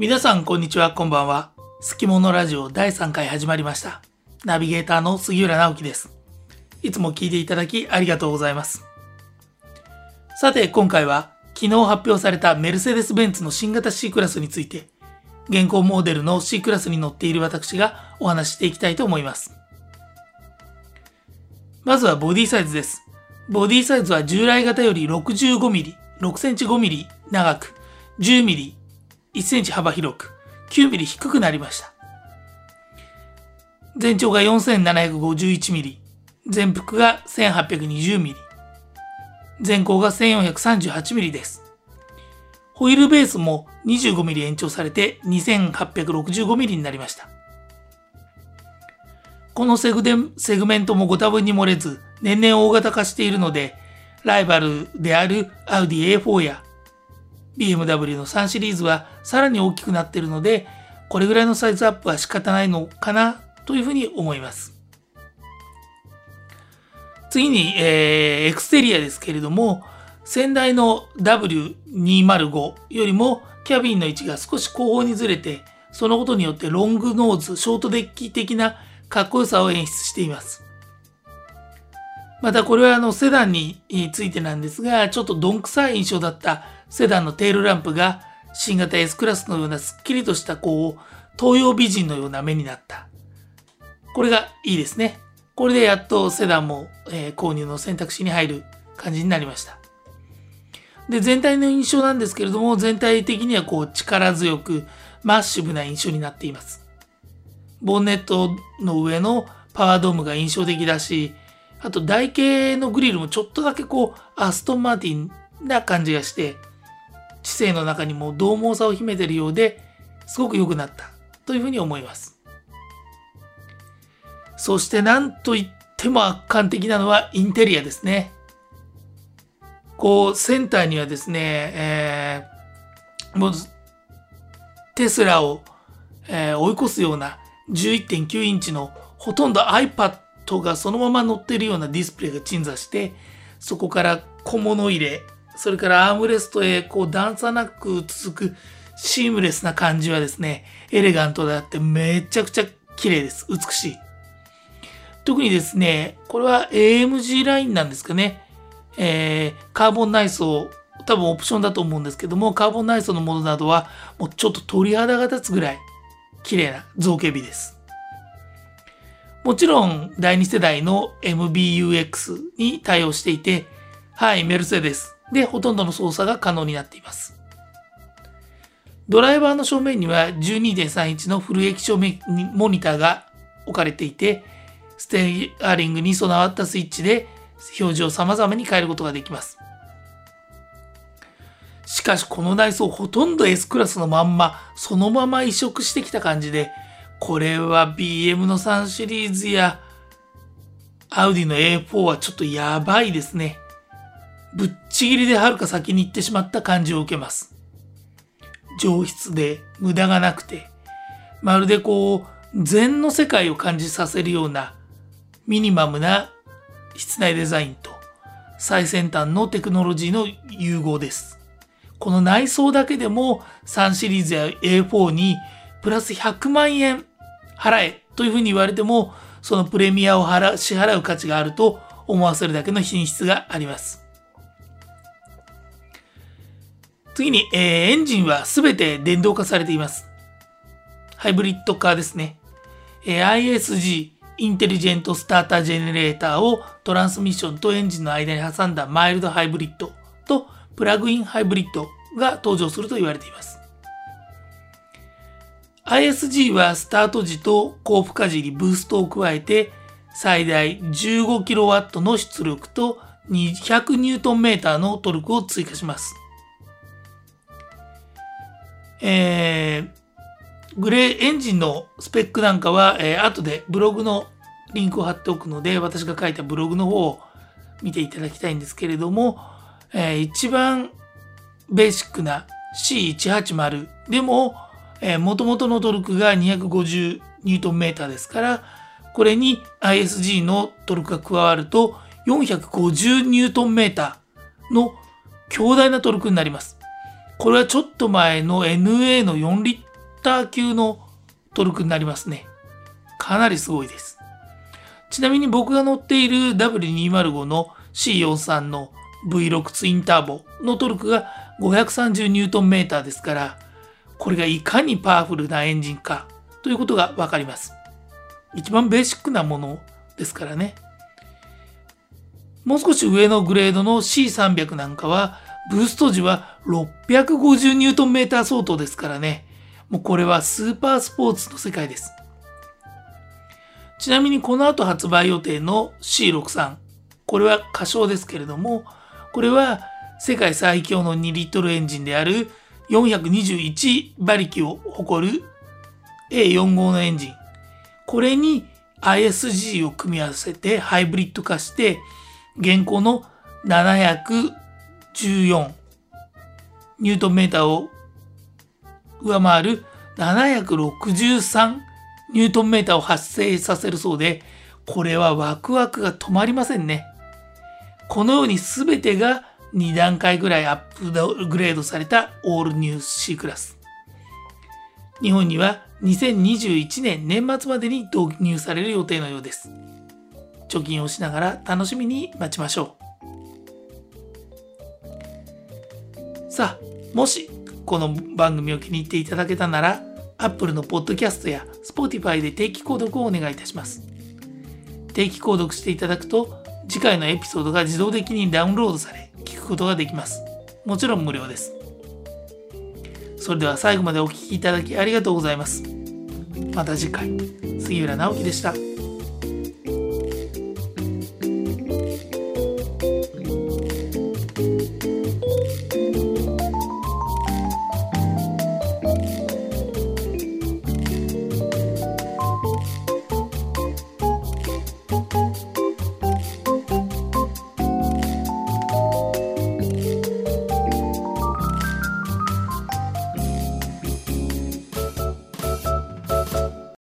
皆さんこんにちは、こんばんは。好きものラジオ第3回始まりました。ナビゲーターの杉浦直樹です。いつも聞いていただきありがとうございます。さて、今回は昨日発表されたメルセデス・ベンツの新型 C クラスについて、現行モデルの C クラスに乗っている私がお話ししていきたいと思います。まずはボディサイズです。ボディサイズは従来型より 65mm、6センチ 5mm 長く、10mm、1センチ幅広く、9ミリ低くなりました。全長が4751ミリ、全幅が1820ミリ、全高が1438ミリです。ホイールベースも25ミリ延長されて2865ミリになりました。このセグデセグメントもご多分に漏れず、年々大型化しているので、ライバルであるアウディ A4 や BMW の3シリーズはさらに大きくなっているので、これぐらいのサイズアップは仕方ないのかなというふうに思います。次に、えー、エクステリアですけれども、先代の W205 よりもキャビンの位置が少し後方にずれて、そのことによってロングノーズ、ショートデッキ的なかっこよさを演出しています。またこれはあのセダンについてなんですが、ちょっとどんくさい印象だったセダンのテールランプが新型 S クラスのようなすっきりとしたこう、東洋美人のような目になった。これがいいですね。これでやっとセダンも、えー購入の選択肢に入る感じになりました。で、全体の印象なんですけれども、全体的にはこう力強くマッシブな印象になっています。ボンネットの上のパワードームが印象的だし、あと台形のグリルもちょっとだけこうアストンマーティンな感じがして、知性の中にも獰猛さを秘めているようで、すごく良くなったというふうに思います。そして何と言っても圧巻的なのはインテリアですね。こう、センターにはですね、えーもう、テスラを、えー追い越すような11.9インチのほとんど iPad がそのまま乗っているようなディスプレイが鎮座して、そこから小物入れ、それからアームレストへこう段差なく続くシームレスな感じはですね、エレガントであってめちゃくちゃ綺麗です。美しい。特にですね、これは AMG ラインなんですかね。えー、カーボン内装、多分オプションだと思うんですけども、カーボン内装のものなどはもうちょっと鳥肌が立つぐらい綺麗な造形美です。もちろん第2世代の MBUX に対応していて、はい、メルセデスでほとんどの操作が可能になっています。ドライバーの正面には12.3インチのフル液晶モニターが置かれていて、ステアリングに備わったスイッチで表示を様々に変えることができます。しかしこの内装ほとんど S クラスのまんま、そのまま移植してきた感じで、これは BM の3シリーズやアウディの A4 はちょっとやばいですね。ぶっちぎりではるか先に行ってしまった感じを受けます。上質で無駄がなくて、まるでこう、禅の世界を感じさせるようなミニマムな室内デザインと最先端のテクノロジーの融合です。この内装だけでも3シリーズや A4 にプラス100万円払えというふうに言われてもそのプレミアを払支払う価値があると思わせるだけの品質があります。次に、えーエンジンはすべて電動化されています。ハイブリッドカーですね。えー ISG インテリジェントスタータージェネレーターをトランスミッションとエンジンの間に挟んだマイルドハイブリッドとプラグインハイブリッドが登場すると言われています。ISG はスタート時と高負荷時にブーストを加えて最大 15kW の出力と 200Nm のトルクを追加します。えーグレーエンジンのスペックなんかは、えー後でブログのリンクを貼っておくので、私が書いたブログの方を見ていただきたいんですけれども、えー一番ベーシックな C180 でも、えー、元々のトルクが 250Nm ですから、これに ISG のトルクが加わると 450Nm の強大なトルクになります。これはちょっと前の NA の4リッター級のトルクになりますね。かなりすごいです。ちなみに僕が乗っている W205 の C43 の V6 ツインターボのトルクが530ニュートンメーターですから、これがいかにパワフルなエンジンかということがわかります。一番ベーシックなものですからね。もう少し上のグレードの C300 なんかは、ブースト時は650ニュートンメーター相当ですからね。もうこれはスーパースポーツの世界です。ちなみにこの後発売予定の C63。これは歌唱ですけれども、これは世界最強の2リットルエンジンである421馬力を誇る A45 のエンジン。これに ISG を組み合わせてハイブリッド化して、現行の14ニュートンメーターを上回る763ニュートンメーターを発生させるそうで、これはワクワクが止まりませんね。このように全てが2段階ぐらいアップグレードされたオールニュー C クラス。日本には2021年年末までに導入される予定のようです。貯金をしながら楽しみに待ちましょう。さあ、もしこの番組を気に入っていただけたなら、Apple のポッドキャストや Spotify で定期購読をお願いいたします。定期購読していただくと、次回のエピソードが自動的にダウンロードされ、聞くことができます。もちろん無料です。それでは最後までお聴きいただきありがとうございます。また次回、杉浦直樹でした。